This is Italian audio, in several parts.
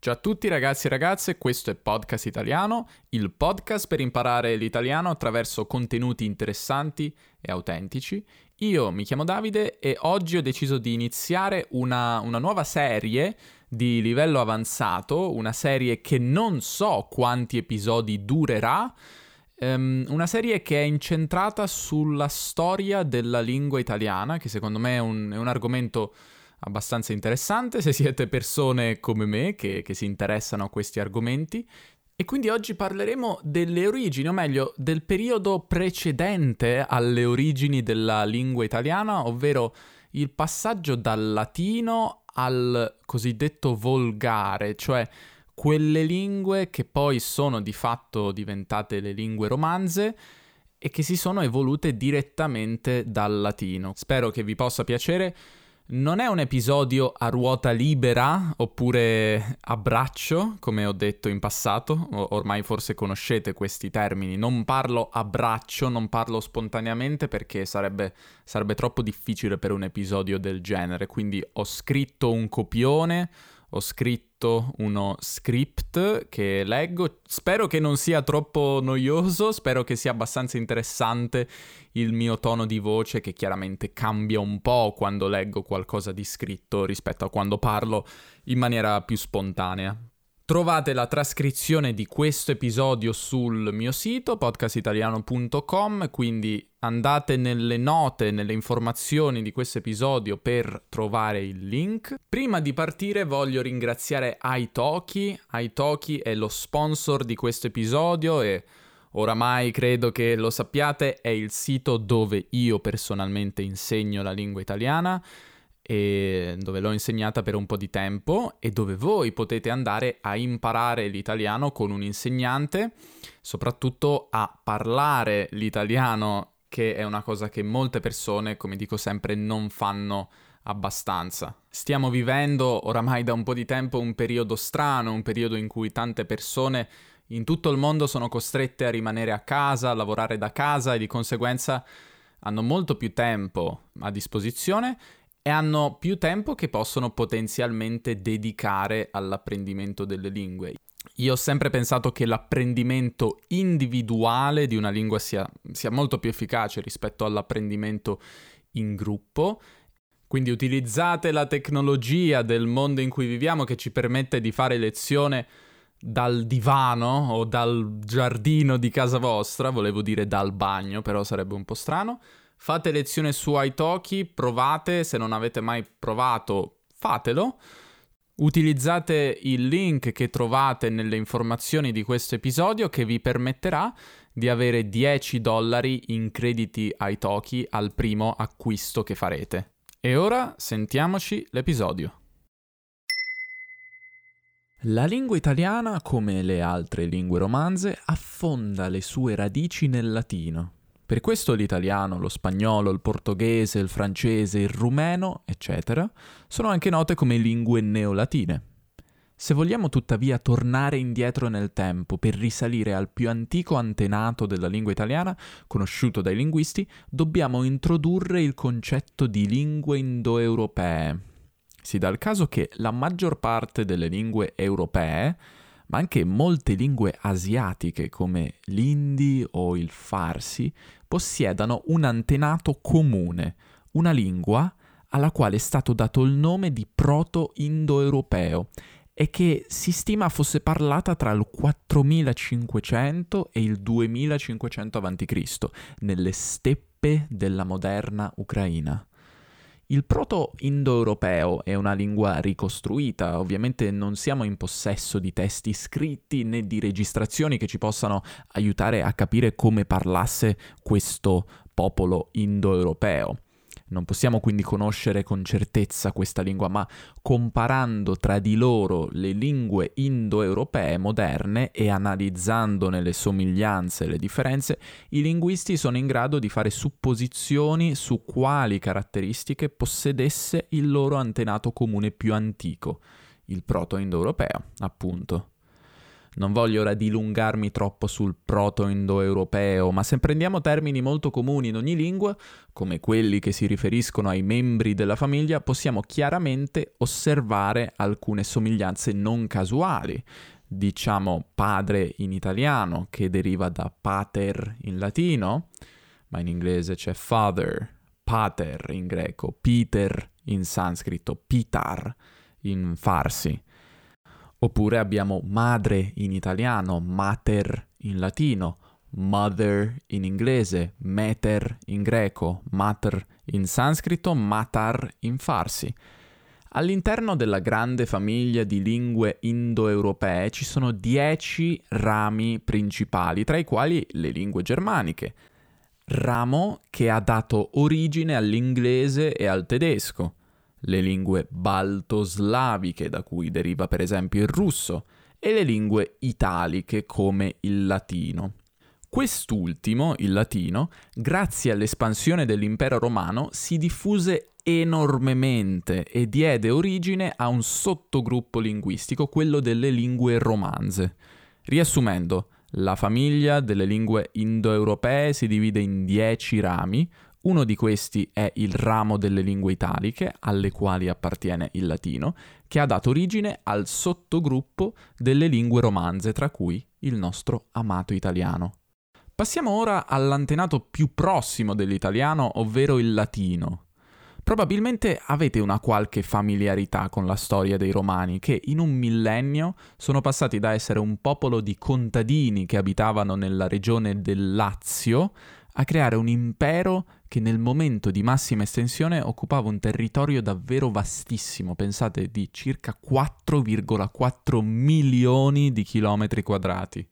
Ciao a tutti ragazzi e ragazze, questo è Podcast Italiano, il podcast per imparare l'italiano attraverso contenuti interessanti e autentici. Io mi chiamo Davide e oggi ho deciso di iniziare una, una nuova serie di livello avanzato, una serie che non so quanti episodi durerà, um, una serie che è incentrata sulla storia della lingua italiana, che secondo me è un, è un argomento abbastanza interessante se siete persone come me che, che si interessano a questi argomenti. E quindi oggi parleremo delle origini, o meglio, del periodo precedente alle origini della lingua italiana, ovvero il passaggio dal latino al cosiddetto volgare, cioè quelle lingue che poi sono di fatto diventate le lingue romanze e che si sono evolute direttamente dal latino. Spero che vi possa piacere. Non è un episodio a ruota libera oppure a braccio, come ho detto in passato, ormai forse conoscete questi termini. Non parlo a braccio, non parlo spontaneamente perché sarebbe, sarebbe troppo difficile per un episodio del genere. Quindi ho scritto un copione, ho scritto uno script che leggo. Spero che non sia troppo noioso, spero che sia abbastanza interessante il mio tono di voce che chiaramente cambia un po' quando leggo qualcosa di scritto rispetto a quando parlo in maniera più spontanea. Trovate la trascrizione di questo episodio sul mio sito podcastitaliano.com, quindi andate nelle note, nelle informazioni di questo episodio per trovare il link. Prima di partire voglio ringraziare Italki. Italki è lo sponsor di questo episodio e oramai credo che lo sappiate, è il sito dove io personalmente insegno la lingua italiana dove l'ho insegnata per un po' di tempo e dove voi potete andare a imparare l'italiano con un insegnante, soprattutto a parlare l'italiano, che è una cosa che molte persone, come dico sempre, non fanno abbastanza. Stiamo vivendo oramai da un po' di tempo un periodo strano, un periodo in cui tante persone in tutto il mondo sono costrette a rimanere a casa, a lavorare da casa e di conseguenza hanno molto più tempo a disposizione e hanno più tempo che possono potenzialmente dedicare all'apprendimento delle lingue. Io ho sempre pensato che l'apprendimento individuale di una lingua sia, sia molto più efficace rispetto all'apprendimento in gruppo. Quindi utilizzate la tecnologia del mondo in cui viviamo che ci permette di fare lezione dal divano o dal giardino di casa vostra, volevo dire dal bagno, però sarebbe un po' strano Fate lezione su Italki, provate, se non avete mai provato, fatelo. Utilizzate il link che trovate nelle informazioni di questo episodio che vi permetterà di avere 10 dollari in crediti Italki al primo acquisto che farete. E ora sentiamoci l'episodio. La lingua italiana, come le altre lingue romanze, affonda le sue radici nel latino. Per questo l'italiano, lo spagnolo, il portoghese, il francese, il rumeno, eccetera, sono anche note come lingue neolatine. Se vogliamo tuttavia tornare indietro nel tempo per risalire al più antico antenato della lingua italiana, conosciuto dai linguisti, dobbiamo introdurre il concetto di lingue indoeuropee. Si dà il caso che la maggior parte delle lingue europee ma anche molte lingue asiatiche come l'indi o il farsi possiedano un antenato comune, una lingua alla quale è stato dato il nome di proto-indoeuropeo e che si stima fosse parlata tra il 4500 e il 2500 a.C., nelle steppe della moderna Ucraina. Il proto-indoeuropeo è una lingua ricostruita, ovviamente non siamo in possesso di testi scritti né di registrazioni che ci possano aiutare a capire come parlasse questo popolo indoeuropeo. Non possiamo quindi conoscere con certezza questa lingua, ma comparando tra di loro le lingue indoeuropee moderne e analizzandone le somiglianze e le differenze, i linguisti sono in grado di fare supposizioni su quali caratteristiche possedesse il loro antenato comune più antico, il proto-indoeuropeo, appunto. Non voglio ora dilungarmi troppo sul proto-indoeuropeo, ma se prendiamo termini molto comuni in ogni lingua, come quelli che si riferiscono ai membri della famiglia, possiamo chiaramente osservare alcune somiglianze non casuali. Diciamo padre in italiano, che deriva da pater in latino, ma in inglese c'è father, pater in greco, Peter in sanscrito, pitar in farsi. Oppure abbiamo madre in italiano, mater in latino, mother in inglese, meter in greco, mater in sanscrito, matar in farsi. All'interno della grande famiglia di lingue indoeuropee ci sono dieci rami principali, tra i quali le lingue germaniche, ramo che ha dato origine all'inglese e al tedesco, le lingue baltoslaviche da cui deriva per esempio il russo e le lingue italiche come il latino. Quest'ultimo, il latino, grazie all'espansione dell'impero romano, si diffuse enormemente e diede origine a un sottogruppo linguistico, quello delle lingue romanze. Riassumendo, la famiglia delle lingue indoeuropee si divide in dieci rami, uno di questi è il ramo delle lingue italiche, alle quali appartiene il latino, che ha dato origine al sottogruppo delle lingue romanze, tra cui il nostro amato italiano. Passiamo ora all'antenato più prossimo dell'italiano, ovvero il latino. Probabilmente avete una qualche familiarità con la storia dei romani che in un millennio sono passati da essere un popolo di contadini che abitavano nella regione del Lazio a creare un impero che nel momento di massima estensione occupava un territorio davvero vastissimo, pensate di circa 4,4 milioni di chilometri quadrati.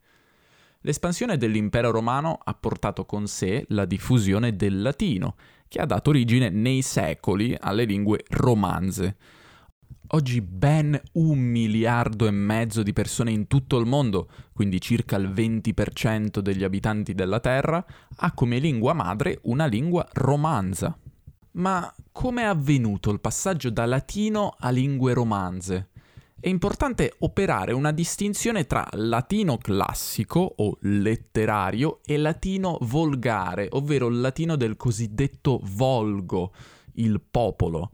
L'espansione dell'impero romano ha portato con sé la diffusione del latino, che ha dato origine nei secoli alle lingue romanze. Oggi ben un miliardo e mezzo di persone in tutto il mondo, quindi circa il 20% degli abitanti della Terra, ha come lingua madre una lingua romanza. Ma come è avvenuto il passaggio da latino a lingue romanze? È importante operare una distinzione tra latino classico o letterario e latino volgare, ovvero il latino del cosiddetto volgo, il popolo.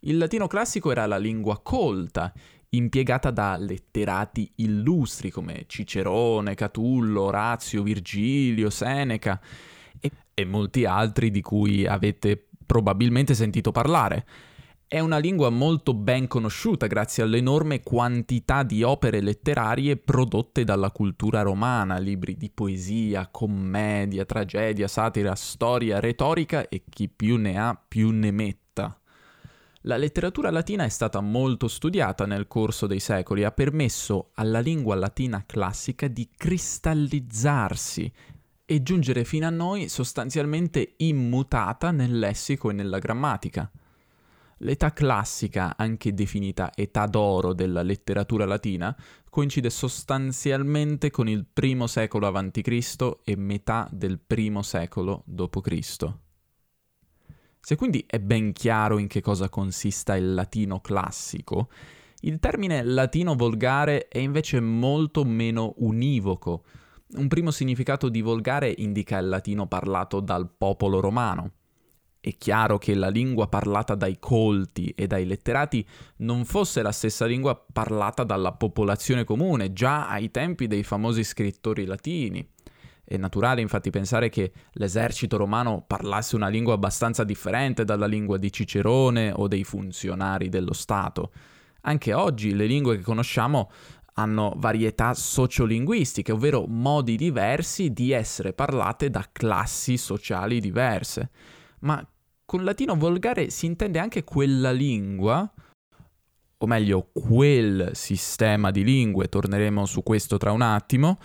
Il latino classico era la lingua colta, impiegata da letterati illustri come Cicerone, Catullo, Orazio, Virgilio, Seneca e, e molti altri di cui avete probabilmente sentito parlare. È una lingua molto ben conosciuta grazie all'enorme quantità di opere letterarie prodotte dalla cultura romana, libri di poesia, commedia, tragedia, satira, storia, retorica e chi più ne ha più ne mette. La letteratura latina è stata molto studiata nel corso dei secoli e ha permesso alla lingua latina classica di cristallizzarsi e giungere fino a noi sostanzialmente immutata nel lessico e nella grammatica. L'età classica, anche definita età d'oro della letteratura latina, coincide sostanzialmente con il primo secolo a.C. e metà del primo secolo d.C. Se quindi è ben chiaro in che cosa consista il latino classico, il termine latino volgare è invece molto meno univoco. Un primo significato di volgare indica il latino parlato dal popolo romano. È chiaro che la lingua parlata dai colti e dai letterati non fosse la stessa lingua parlata dalla popolazione comune, già ai tempi dei famosi scrittori latini. È naturale infatti pensare che l'esercito romano parlasse una lingua abbastanza differente dalla lingua di Cicerone o dei funzionari dello Stato. Anche oggi le lingue che conosciamo hanno varietà sociolinguistiche, ovvero modi diversi di essere parlate da classi sociali diverse. Ma con latino volgare si intende anche quella lingua, o meglio quel sistema di lingue, torneremo su questo tra un attimo,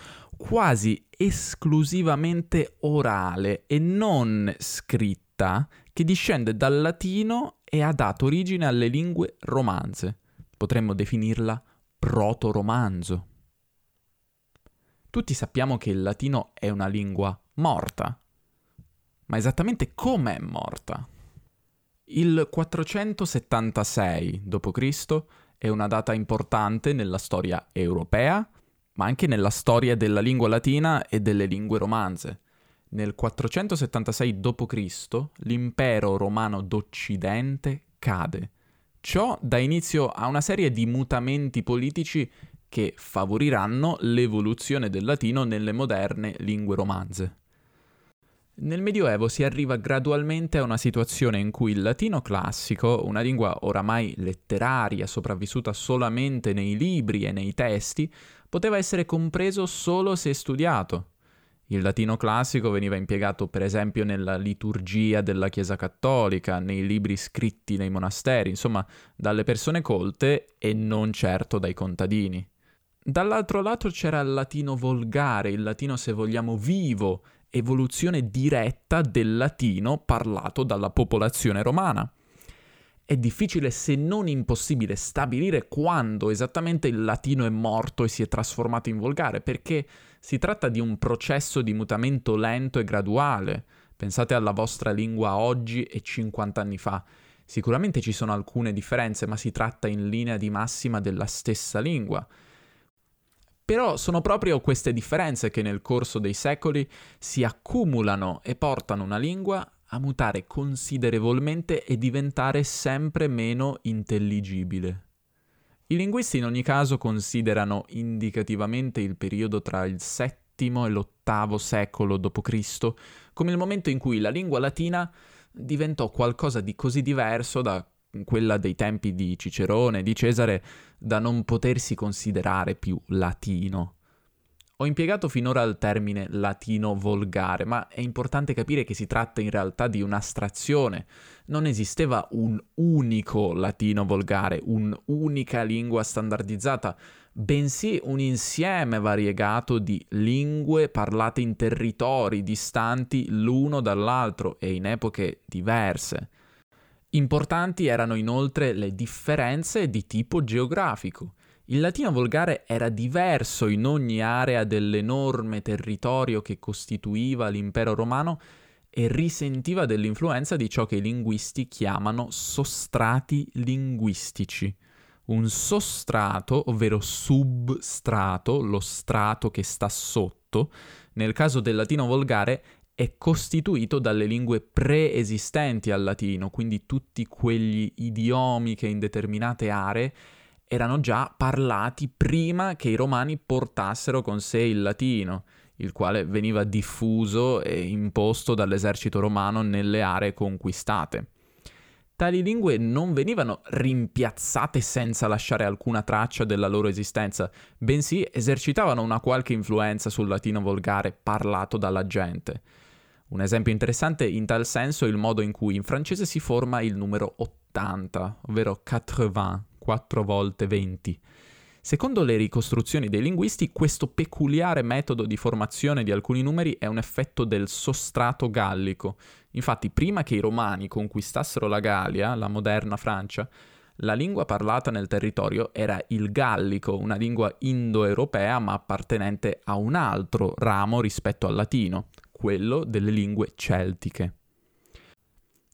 quasi esclusivamente orale e non scritta che discende dal latino e ha dato origine alle lingue romanze. Potremmo definirla proto-romanzo. Tutti sappiamo che il latino è una lingua morta, ma esattamente com'è morta? Il 476 d.C. è una data importante nella storia europea ma anche nella storia della lingua latina e delle lingue romanze. Nel 476 d.C. l'impero romano d'Occidente cade. Ciò dà inizio a una serie di mutamenti politici che favoriranno l'evoluzione del latino nelle moderne lingue romanze. Nel Medioevo si arriva gradualmente a una situazione in cui il latino classico, una lingua oramai letteraria sopravvissuta solamente nei libri e nei testi, poteva essere compreso solo se studiato. Il latino classico veniva impiegato per esempio nella liturgia della Chiesa cattolica, nei libri scritti nei monasteri, insomma dalle persone colte e non certo dai contadini. Dall'altro lato c'era il latino volgare, il latino se vogliamo vivo, evoluzione diretta del latino parlato dalla popolazione romana. È difficile se non impossibile stabilire quando esattamente il latino è morto e si è trasformato in volgare, perché si tratta di un processo di mutamento lento e graduale. Pensate alla vostra lingua oggi e 50 anni fa. Sicuramente ci sono alcune differenze, ma si tratta in linea di massima della stessa lingua. Però sono proprio queste differenze che nel corso dei secoli si accumulano e portano una lingua a mutare considerevolmente e diventare sempre meno intelligibile. I linguisti in ogni caso considerano indicativamente il periodo tra il VII e l'VIII secolo d.C. come il momento in cui la lingua latina diventò qualcosa di così diverso da quella dei tempi di Cicerone di Cesare da non potersi considerare più latino. Ho impiegato finora il termine latino volgare, ma è importante capire che si tratta in realtà di un'astrazione. Non esisteva un unico latino volgare, un'unica lingua standardizzata, bensì un insieme variegato di lingue parlate in territori distanti l'uno dall'altro e in epoche diverse. Importanti erano inoltre le differenze di tipo geografico. Il latino volgare era diverso in ogni area dell'enorme territorio che costituiva l'impero romano e risentiva dell'influenza di ciò che i linguisti chiamano sostrati linguistici. Un sostrato, ovvero substrato, lo strato che sta sotto, nel caso del latino volgare è costituito dalle lingue preesistenti al latino, quindi tutti quegli idiomi che in determinate aree erano già parlati prima che i romani portassero con sé il latino, il quale veniva diffuso e imposto dall'esercito romano nelle aree conquistate. Tali lingue non venivano rimpiazzate senza lasciare alcuna traccia della loro esistenza, bensì esercitavano una qualche influenza sul latino volgare parlato dalla gente. Un esempio interessante in tal senso è il modo in cui in francese si forma il numero 80, ovvero 80, 4 volte 20. Secondo le ricostruzioni dei linguisti, questo peculiare metodo di formazione di alcuni numeri è un effetto del sostrato gallico. Infatti, prima che i romani conquistassero la Gallia, la moderna Francia, la lingua parlata nel territorio era il gallico, una lingua indoeuropea ma appartenente a un altro ramo rispetto al latino, quello delle lingue celtiche.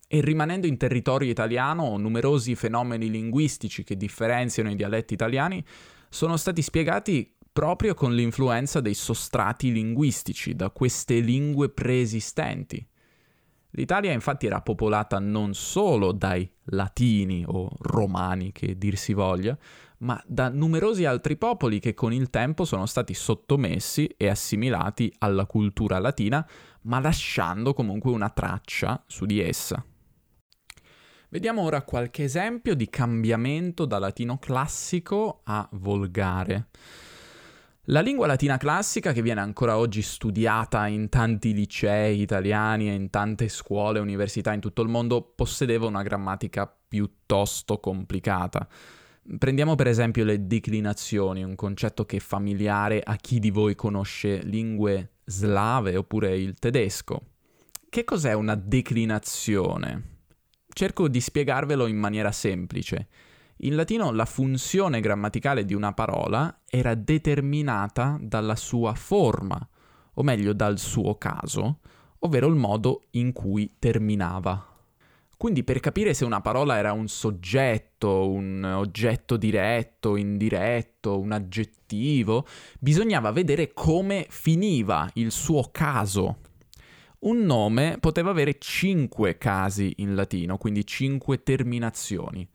E rimanendo in territorio italiano, numerosi fenomeni linguistici che differenziano i dialetti italiani sono stati spiegati proprio con l'influenza dei sostrati linguistici da queste lingue preesistenti. L'Italia infatti era popolata non solo dai latini o romani, che dir si voglia, ma da numerosi altri popoli che con il tempo sono stati sottomessi e assimilati alla cultura latina, ma lasciando comunque una traccia su di essa. Vediamo ora qualche esempio di cambiamento da latino classico a volgare. La lingua latina classica, che viene ancora oggi studiata in tanti licei italiani e in tante scuole e università in tutto il mondo, possedeva una grammatica piuttosto complicata. Prendiamo per esempio le declinazioni, un concetto che è familiare a chi di voi conosce lingue slave oppure il tedesco. Che cos'è una declinazione? Cerco di spiegarvelo in maniera semplice. In latino la funzione grammaticale di una parola era determinata dalla sua forma, o meglio dal suo caso, ovvero il modo in cui terminava. Quindi per capire se una parola era un soggetto, un oggetto diretto, indiretto, un aggettivo, bisognava vedere come finiva il suo caso. Un nome poteva avere cinque casi in latino, quindi cinque terminazioni.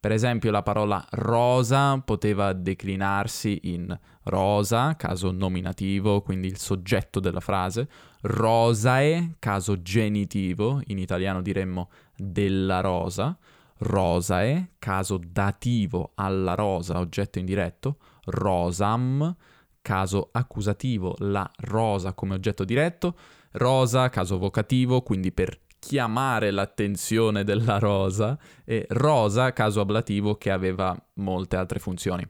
Per esempio la parola rosa poteva declinarsi in rosa, caso nominativo, quindi il soggetto della frase, rosae, caso genitivo, in italiano diremmo della rosa, rosae, caso dativo alla rosa, oggetto indiretto, rosam, caso accusativo, la rosa come oggetto diretto, rosa, caso vocativo, quindi per chiamare l'attenzione della rosa e rosa, caso ablativo che aveva molte altre funzioni.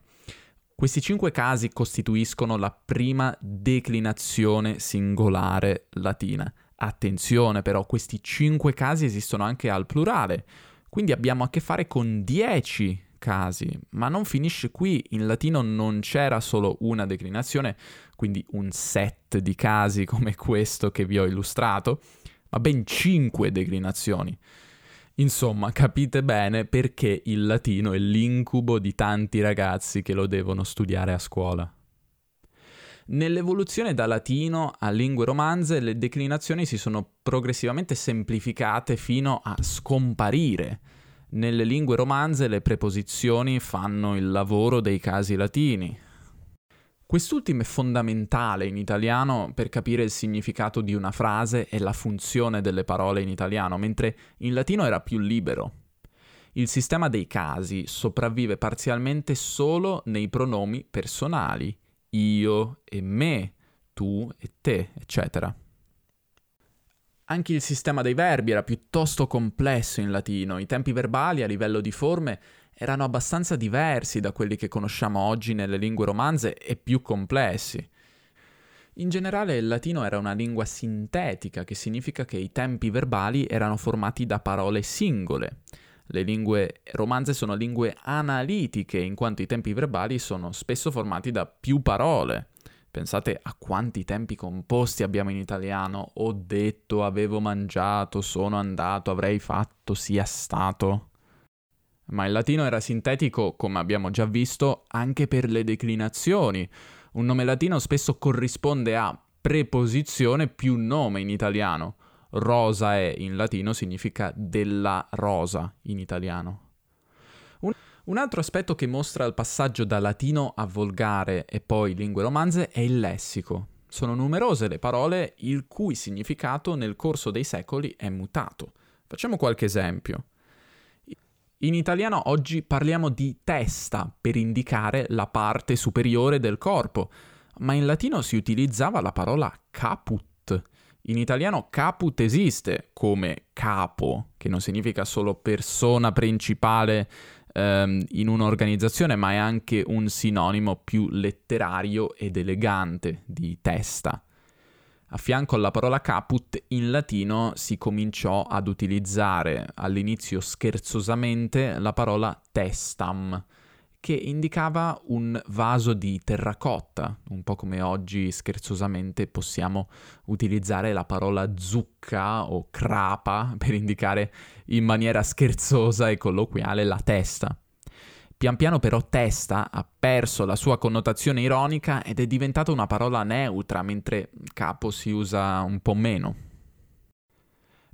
Questi cinque casi costituiscono la prima declinazione singolare latina. Attenzione però, questi cinque casi esistono anche al plurale, quindi abbiamo a che fare con dieci casi, ma non finisce qui, in latino non c'era solo una declinazione, quindi un set di casi come questo che vi ho illustrato, ma ben cinque declinazioni. Insomma, capite bene perché il latino è l'incubo di tanti ragazzi che lo devono studiare a scuola. Nell'evoluzione da latino a lingue romanze le declinazioni si sono progressivamente semplificate fino a scomparire. Nelle lingue romanze le preposizioni fanno il lavoro dei casi latini, Quest'ultimo è fondamentale in italiano per capire il significato di una frase e la funzione delle parole in italiano, mentre in latino era più libero. Il sistema dei casi sopravvive parzialmente solo nei pronomi personali, io e me, tu e te, eccetera. Anche il sistema dei verbi era piuttosto complesso in latino, i tempi verbali a livello di forme erano abbastanza diversi da quelli che conosciamo oggi nelle lingue romanze e più complessi. In generale il latino era una lingua sintetica, che significa che i tempi verbali erano formati da parole singole. Le lingue romanze sono lingue analitiche, in quanto i tempi verbali sono spesso formati da più parole. Pensate a quanti tempi composti abbiamo in italiano. Ho detto, avevo mangiato, sono andato, avrei fatto, sia stato ma il latino era sintetico, come abbiamo già visto, anche per le declinazioni. Un nome latino spesso corrisponde a preposizione più nome in italiano. Rosae in latino significa della rosa in italiano. Un, un altro aspetto che mostra il passaggio da latino a volgare e poi lingue romanze è il lessico. Sono numerose le parole il cui significato nel corso dei secoli è mutato. Facciamo qualche esempio. In italiano oggi parliamo di testa per indicare la parte superiore del corpo, ma in latino si utilizzava la parola caput. In italiano caput esiste come capo, che non significa solo persona principale ehm, in un'organizzazione, ma è anche un sinonimo più letterario ed elegante di testa. A fianco alla parola caput in latino si cominciò ad utilizzare all'inizio scherzosamente la parola testam, che indicava un vaso di terracotta, un po' come oggi scherzosamente possiamo utilizzare la parola zucca o crapa per indicare in maniera scherzosa e colloquiale la testa. Pian piano però testa ha perso la sua connotazione ironica ed è diventata una parola neutra, mentre capo si usa un po' meno.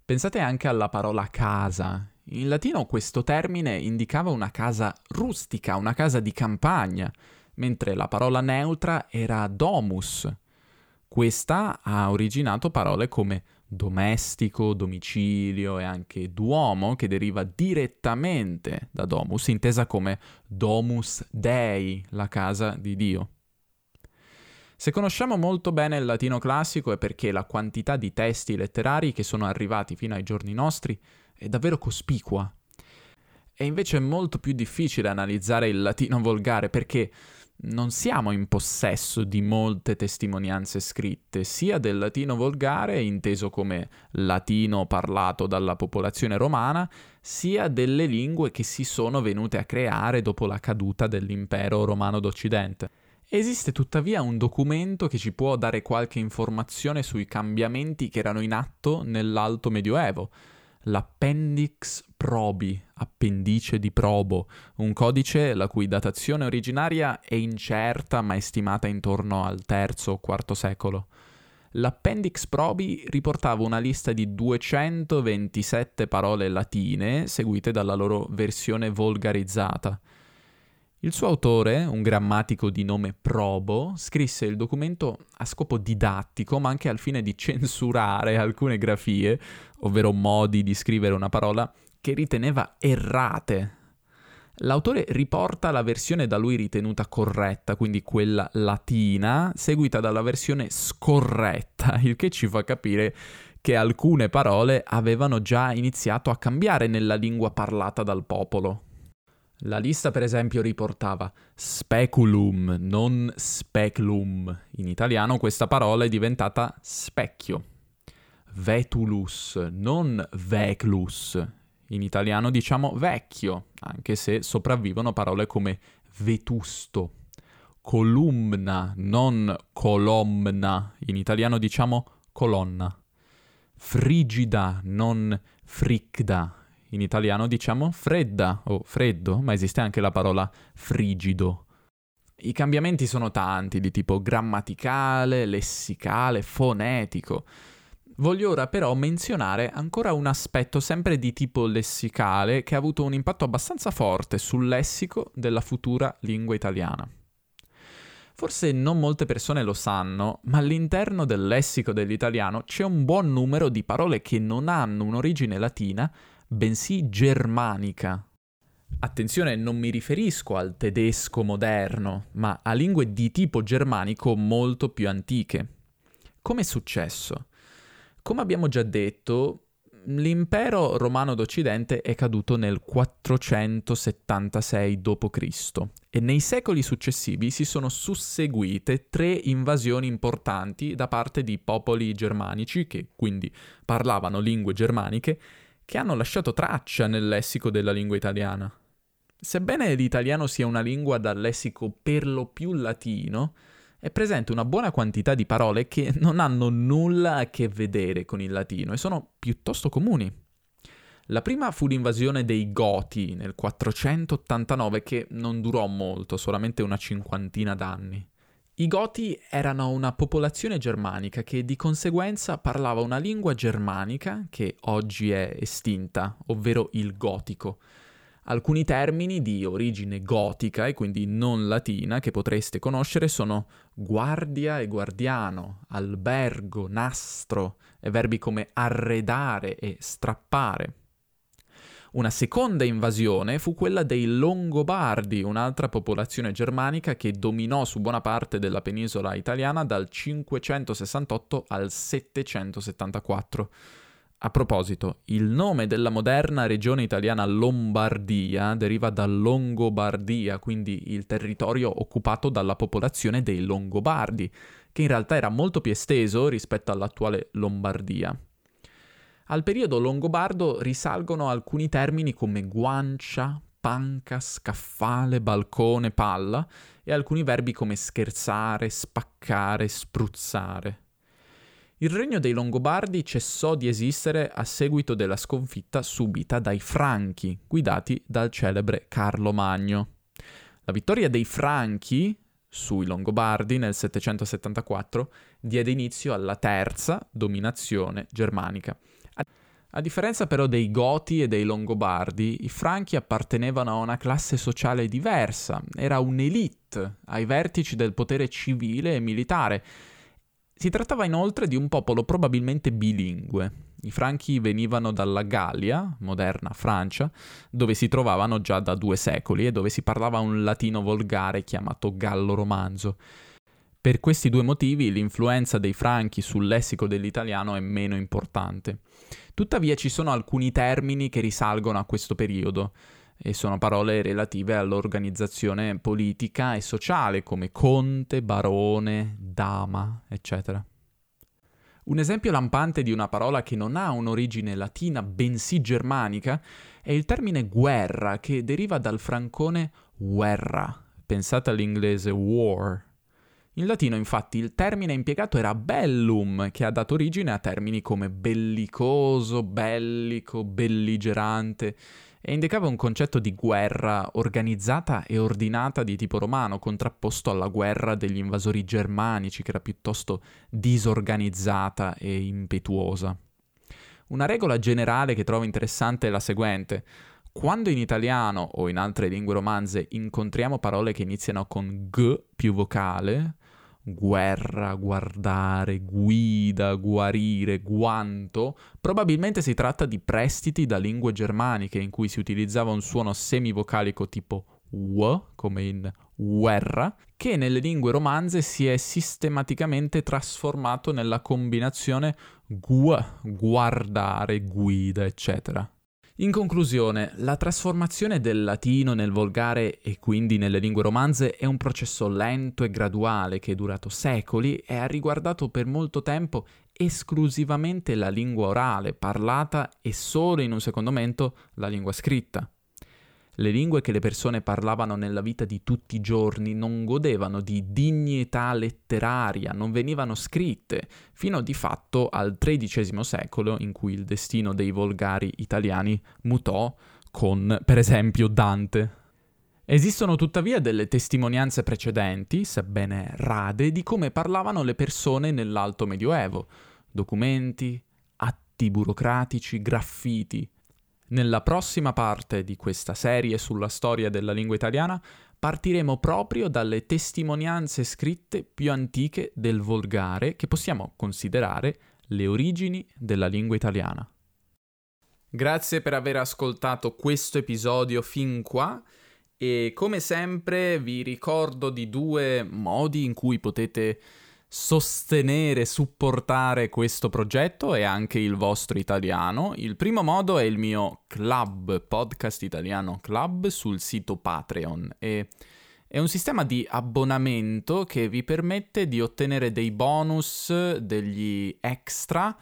Pensate anche alla parola casa. In latino questo termine indicava una casa rustica, una casa di campagna, mentre la parola neutra era domus. Questa ha originato parole come domestico, domicilio e anche duomo, che deriva direttamente da domus, intesa come domus dei, la casa di Dio. Se conosciamo molto bene il latino classico è perché la quantità di testi letterari che sono arrivati fino ai giorni nostri è davvero cospicua. È invece molto più difficile analizzare il latino volgare perché non siamo in possesso di molte testimonianze scritte, sia del latino volgare, inteso come latino parlato dalla popolazione romana, sia delle lingue che si sono venute a creare dopo la caduta dell'impero romano d'Occidente. Esiste tuttavia un documento che ci può dare qualche informazione sui cambiamenti che erano in atto nell'Alto Medioevo, l'Appendix Probi, appendice di Probo, un codice la cui datazione originaria è incerta ma è stimata intorno al III o IV secolo. L'Appendix Probi riportava una lista di 227 parole latine seguite dalla loro versione volgarizzata. Il suo autore, un grammatico di nome Probo, scrisse il documento a scopo didattico, ma anche al fine di censurare alcune grafie, ovvero modi di scrivere una parola, che riteneva errate. L'autore riporta la versione da lui ritenuta corretta, quindi quella latina, seguita dalla versione scorretta, il che ci fa capire che alcune parole avevano già iniziato a cambiare nella lingua parlata dal popolo. La lista per esempio riportava speculum, non speculum. In italiano questa parola è diventata specchio. Vetulus, non veclus. In italiano diciamo vecchio, anche se sopravvivono parole come vetusto. Columna, non colomna. In italiano diciamo colonna. Frigida, non fricda in italiano diciamo fredda o freddo, ma esiste anche la parola frigido. I cambiamenti sono tanti, di tipo grammaticale, lessicale, fonetico. Voglio ora però menzionare ancora un aspetto sempre di tipo lessicale che ha avuto un impatto abbastanza forte sul lessico della futura lingua italiana. Forse non molte persone lo sanno, ma all'interno del lessico dell'italiano c'è un buon numero di parole che non hanno un'origine latina, bensì germanica. Attenzione, non mi riferisco al tedesco moderno, ma a lingue di tipo germanico molto più antiche. Come è successo? Come abbiamo già detto, l'impero romano d'Occidente è caduto nel 476 d.C. e nei secoli successivi si sono susseguite tre invasioni importanti da parte di popoli germanici, che quindi parlavano lingue germaniche, che hanno lasciato traccia nel lessico della lingua italiana. Sebbene l'italiano sia una lingua dal lessico per lo più latino, è presente una buona quantità di parole che non hanno nulla a che vedere con il latino e sono piuttosto comuni. La prima fu l'invasione dei Goti nel 489 che non durò molto, solamente una cinquantina d'anni. I Goti erano una popolazione germanica che di conseguenza parlava una lingua germanica che oggi è estinta, ovvero il gotico. Alcuni termini di origine gotica e quindi non latina che potreste conoscere sono guardia e guardiano, albergo, nastro e verbi come arredare e strappare. Una seconda invasione fu quella dei Longobardi, un'altra popolazione germanica che dominò su buona parte della penisola italiana dal 568 al 774. A proposito, il nome della moderna regione italiana Lombardia deriva da Longobardia, quindi il territorio occupato dalla popolazione dei Longobardi, che in realtà era molto più esteso rispetto all'attuale Lombardia. Al periodo longobardo risalgono alcuni termini come guancia, panca, scaffale, balcone, palla e alcuni verbi come scherzare, spaccare, spruzzare. Il regno dei Longobardi cessò di esistere a seguito della sconfitta subita dai Franchi, guidati dal celebre Carlo Magno. La vittoria dei Franchi sui Longobardi nel 774 diede inizio alla terza dominazione germanica a differenza però dei Goti e dei Longobardi, i Franchi appartenevano a una classe sociale diversa, era un'elite ai vertici del potere civile e militare. Si trattava inoltre di un popolo probabilmente bilingue. I Franchi venivano dalla Gallia, moderna Francia, dove si trovavano già da due secoli e dove si parlava un latino volgare chiamato gallo-romanzo. Per questi due motivi l'influenza dei Franchi sul lessico dell'italiano è meno importante. Tuttavia ci sono alcuni termini che risalgono a questo periodo e sono parole relative all'organizzazione politica e sociale come conte, barone, dama, eccetera. Un esempio lampante di una parola che non ha un'origine latina bensì germanica è il termine guerra che deriva dal francone guerra. Pensate all'inglese war. In latino infatti il termine impiegato era bellum, che ha dato origine a termini come bellicoso, bellico, belligerante, e indicava un concetto di guerra organizzata e ordinata di tipo romano, contrapposto alla guerra degli invasori germanici, che era piuttosto disorganizzata e impetuosa. Una regola generale che trovo interessante è la seguente. Quando in italiano o in altre lingue romanze incontriamo parole che iniziano con g più vocale, guerra, guardare, guida, guarire, guanto, probabilmente si tratta di prestiti da lingue germaniche in cui si utilizzava un suono semivocalico tipo w, come in guerra, che nelle lingue romanze si è sistematicamente trasformato nella combinazione gu, guardare, guida, eccetera. In conclusione, la trasformazione del latino nel volgare e quindi nelle lingue romanze è un processo lento e graduale che è durato secoli e ha riguardato per molto tempo esclusivamente la lingua orale, parlata e solo in un secondo momento la lingua scritta. Le lingue che le persone parlavano nella vita di tutti i giorni non godevano di dignità letteraria, non venivano scritte, fino di fatto al XIII secolo in cui il destino dei volgari italiani mutò con, per esempio, Dante. Esistono tuttavia delle testimonianze precedenti, sebbene rade, di come parlavano le persone nell'Alto Medioevo. Documenti, atti burocratici, graffiti. Nella prossima parte di questa serie sulla storia della lingua italiana partiremo proprio dalle testimonianze scritte più antiche del volgare che possiamo considerare le origini della lingua italiana. Grazie per aver ascoltato questo episodio fin qua e come sempre vi ricordo di due modi in cui potete sostenere, supportare questo progetto e anche il vostro italiano. Il primo modo è il mio club, podcast italiano club, sul sito Patreon e è un sistema di abbonamento che vi permette di ottenere dei bonus, degli extra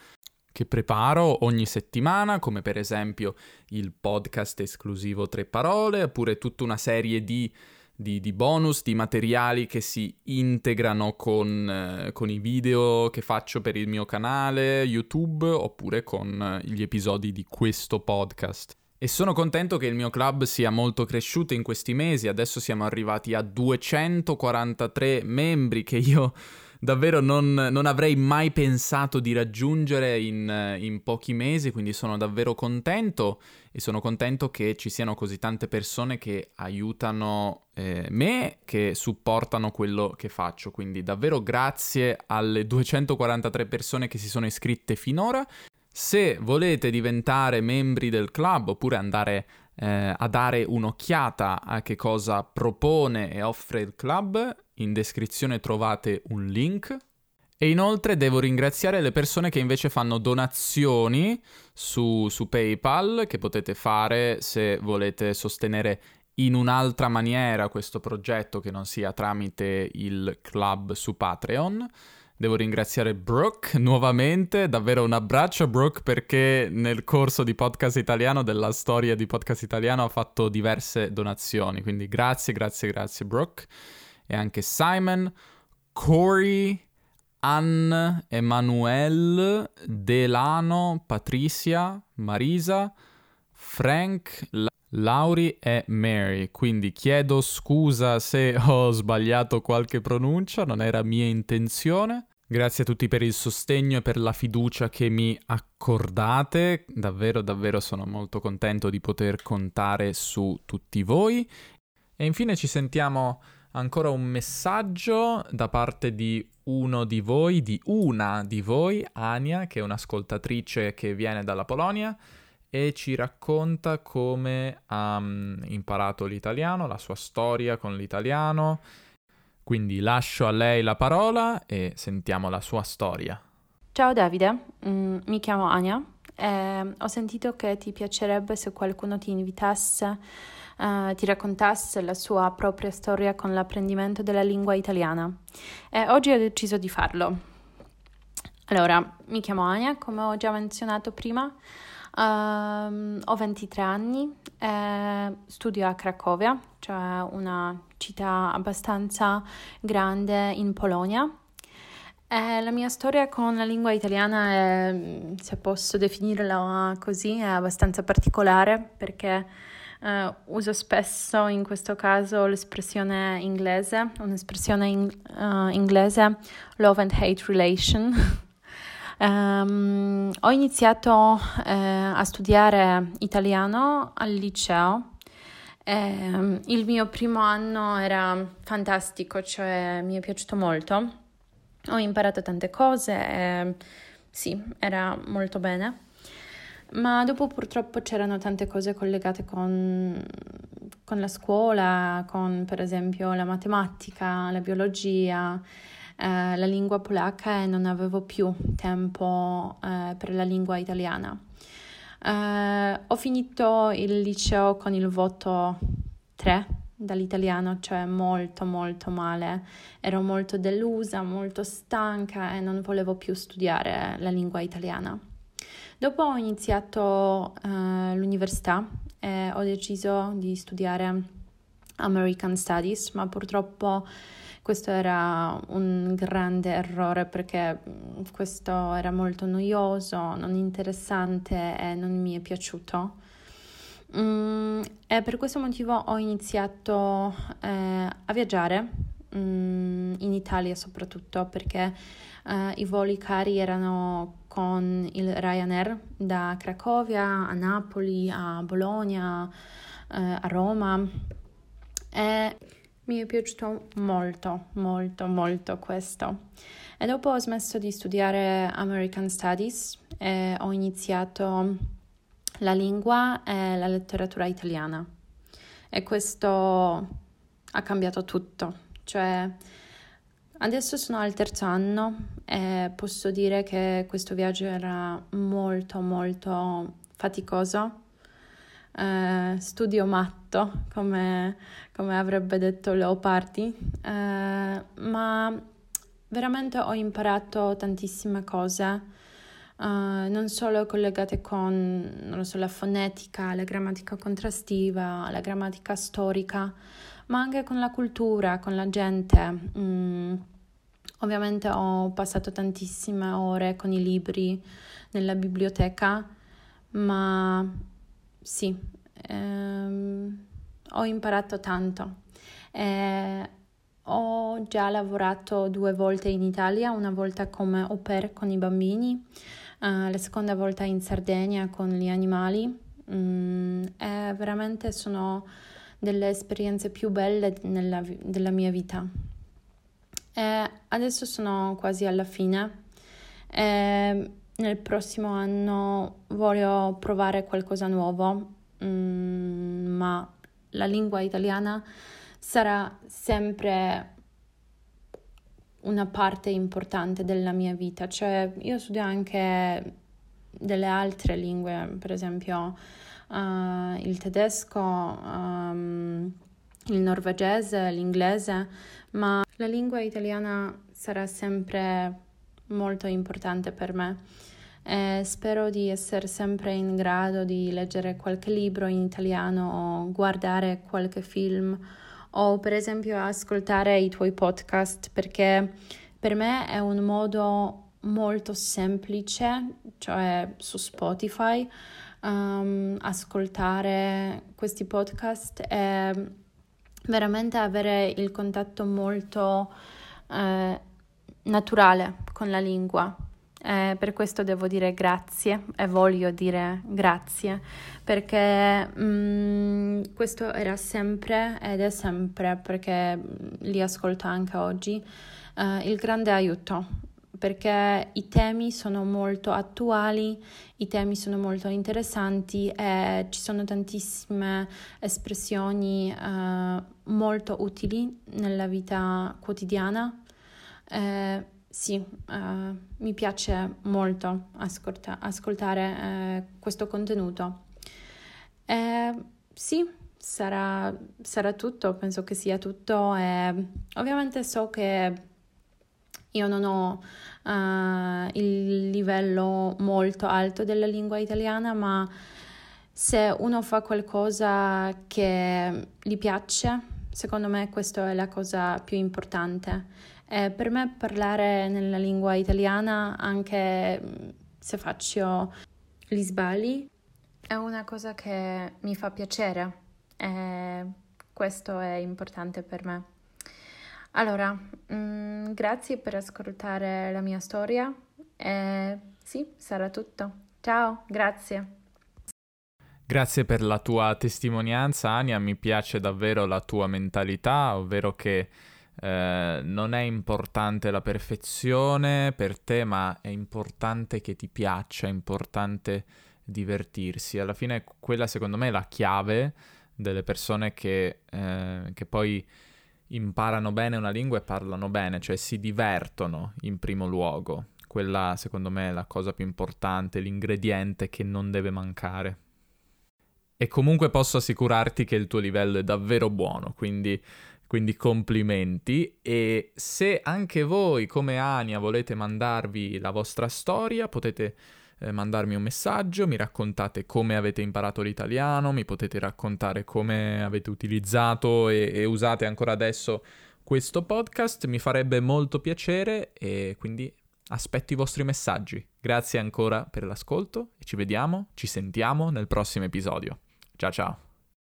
che preparo ogni settimana, come per esempio il podcast esclusivo Tre Parole, oppure tutta una serie di di, di, bonus, di materiali che si integrano con, eh, con, i video che faccio per il mio canale YouTube oppure con eh, gli episodi di questo podcast. E sono contento che il mio club sia molto cresciuto in questi mesi, adesso siamo arrivati a 243 membri che io davvero non, non, avrei mai pensato di raggiungere in, in, pochi mesi, quindi sono davvero contento e sono contento che ci siano così tante persone che aiutano eh, me, che supportano quello che faccio. Quindi davvero grazie alle 243 persone che si sono iscritte finora. Se volete diventare membri del club oppure andare eh, a dare un'occhiata a che cosa propone e offre il club, in descrizione trovate un link. E inoltre devo ringraziare le persone che invece fanno donazioni su, su PayPal, che potete fare se volete sostenere in un'altra maniera questo progetto che non sia tramite il club su Patreon. Devo ringraziare Brooke nuovamente, davvero un abbraccio Brooke perché nel corso di podcast italiano, della storia di podcast italiano, ha fatto diverse donazioni, quindi grazie, grazie, grazie Brooke. E anche Simon, Corey, Anne, Emanuele, Delano, Patricia, Marisa, Frank, Lauri e Mary, quindi chiedo scusa se ho sbagliato qualche pronuncia, non era mia intenzione. Grazie a tutti per il sostegno e per la fiducia che mi accordate, davvero davvero sono molto contento di poter contare su tutti voi. E infine ci sentiamo ancora un messaggio da parte di uno di voi, di una di voi, Ania, che è un'ascoltatrice che viene dalla Polonia e ci racconta come ha mm, imparato l'italiano, la sua storia con l'italiano. Quindi lascio a lei la parola e sentiamo la sua storia. Ciao Davide, mm, mi chiamo Ania e ho sentito che ti piacerebbe se qualcuno ti invitasse, uh, ti raccontasse la sua propria storia con l'apprendimento della lingua italiana e oggi ho deciso di farlo. Allora, mi chiamo Ania, come ho già menzionato prima, Um, ho 23 anni, e studio a Cracovia, cioè una città abbastanza grande in Polonia. E la mia storia con la lingua italiana è, se posso definirla così, è abbastanza particolare perché uh, uso spesso in questo caso l'espressione inglese, un'espressione in, uh, inglese love and hate relation. Um, ho iniziato eh, a studiare italiano al liceo. Eh, il mio primo anno era fantastico, cioè mi è piaciuto molto. Ho imparato tante cose e sì, era molto bene. Ma dopo purtroppo c'erano tante cose collegate con, con la scuola, con per esempio la matematica, la biologia eh, la lingua polacca e non avevo più tempo eh, per la lingua italiana. Eh, ho finito il liceo con il voto 3 dall'italiano, cioè molto molto male. Ero molto delusa, molto stanca e non volevo più studiare la lingua italiana. Dopo ho iniziato eh, l'università e ho deciso di studiare American Studies, ma purtroppo questo era un grande errore perché mm, questo era molto noioso, non interessante e non mi è piaciuto. Mm, e per questo motivo ho iniziato eh, a viaggiare mm, in Italia soprattutto perché eh, i voli cari erano con il Ryanair da Cracovia a Napoli, a Bologna, eh, a Roma. E mi è piaciuto molto, molto, molto questo. E dopo ho smesso di studiare American Studies e ho iniziato la lingua e la letteratura italiana. E questo ha cambiato tutto. Cioè, adesso sono al terzo anno e posso dire che questo viaggio era molto, molto faticoso eh, studio matto, come, come, avrebbe detto Leopardi, eh, ma veramente ho imparato tantissime cose. Uh, non solo collegate con so, la fonetica, la grammatica contrastiva, la grammatica storica, ma anche con la cultura, con la gente. Mm, ovviamente ho passato tantissime ore con i libri nella biblioteca, ma sì, ehm, ho imparato tanto. Eh, ho già lavorato due volte in Italia, una volta come au pair con i bambini, uh, la seconda volta in Sardegna con gli animali mm, e veramente sono delle esperienze più belle nella, della mia vita. E adesso sono quasi alla fine. Nel prossimo anno voglio provare qualcosa nuovo, mm, ma la lingua italiana sarà sempre una parte importante della mia vita, cioè io studio anche delle altre lingue, per esempio uh, il tedesco, um, il norvegese, l'inglese, ma la lingua italiana sarà sempre molto importante per me. E spero di essere sempre in grado di leggere qualche libro in italiano o guardare qualche film o per esempio ascoltare i tuoi podcast perché per me è un modo molto semplice, cioè su Spotify, um, ascoltare questi podcast e veramente avere il contatto molto eh, naturale con la lingua. Eh, per questo devo dire grazie e voglio dire grazie perché mm, questo era sempre ed è sempre perché li ascolto anche oggi eh, il grande aiuto perché i temi sono molto attuali, i temi sono molto interessanti e ci sono tantissime espressioni eh, molto utili nella vita quotidiana eh, sì, eh, mi piace molto ascolta- ascoltare eh, questo contenuto. Eh, sì, sarà, sarà tutto, penso che sia tutto e ovviamente so che io non ho uh, il livello molto alto della lingua italiana, ma se uno fa qualcosa che gli piace, secondo me questa è la cosa più importante. E per me parlare nella lingua italiana, anche se faccio gli sbagli, è una cosa che mi fa piacere e questo è importante per me. Allora, mh, mm, grazie per ascoltare la mia storia e sì, sarà tutto. Ciao, grazie. Grazie per la tua testimonianza, Ania, mi piace davvero la tua mentalità, ovvero che eh, non è importante la perfezione per te, ma è importante che ti piaccia, è importante divertirsi. Alla fine quella secondo me è la chiave delle persone che, eh, che poi imparano bene una lingua e parlano bene, cioè si divertono in primo luogo. Quella secondo me è la cosa più importante, l'ingrediente che non deve mancare. E comunque posso assicurarti che il tuo livello è davvero buono, quindi, quindi complimenti. E se anche voi, come Ania, volete mandarvi la vostra storia, potete eh, mandarmi un messaggio, mi raccontate come avete imparato l'italiano, mi potete raccontare come avete utilizzato e, e usate ancora adesso questo podcast, mi farebbe molto piacere e quindi aspetto i vostri messaggi. Grazie ancora per l'ascolto e ci vediamo, ci sentiamo nel prossimo episodio. Ciao ciao.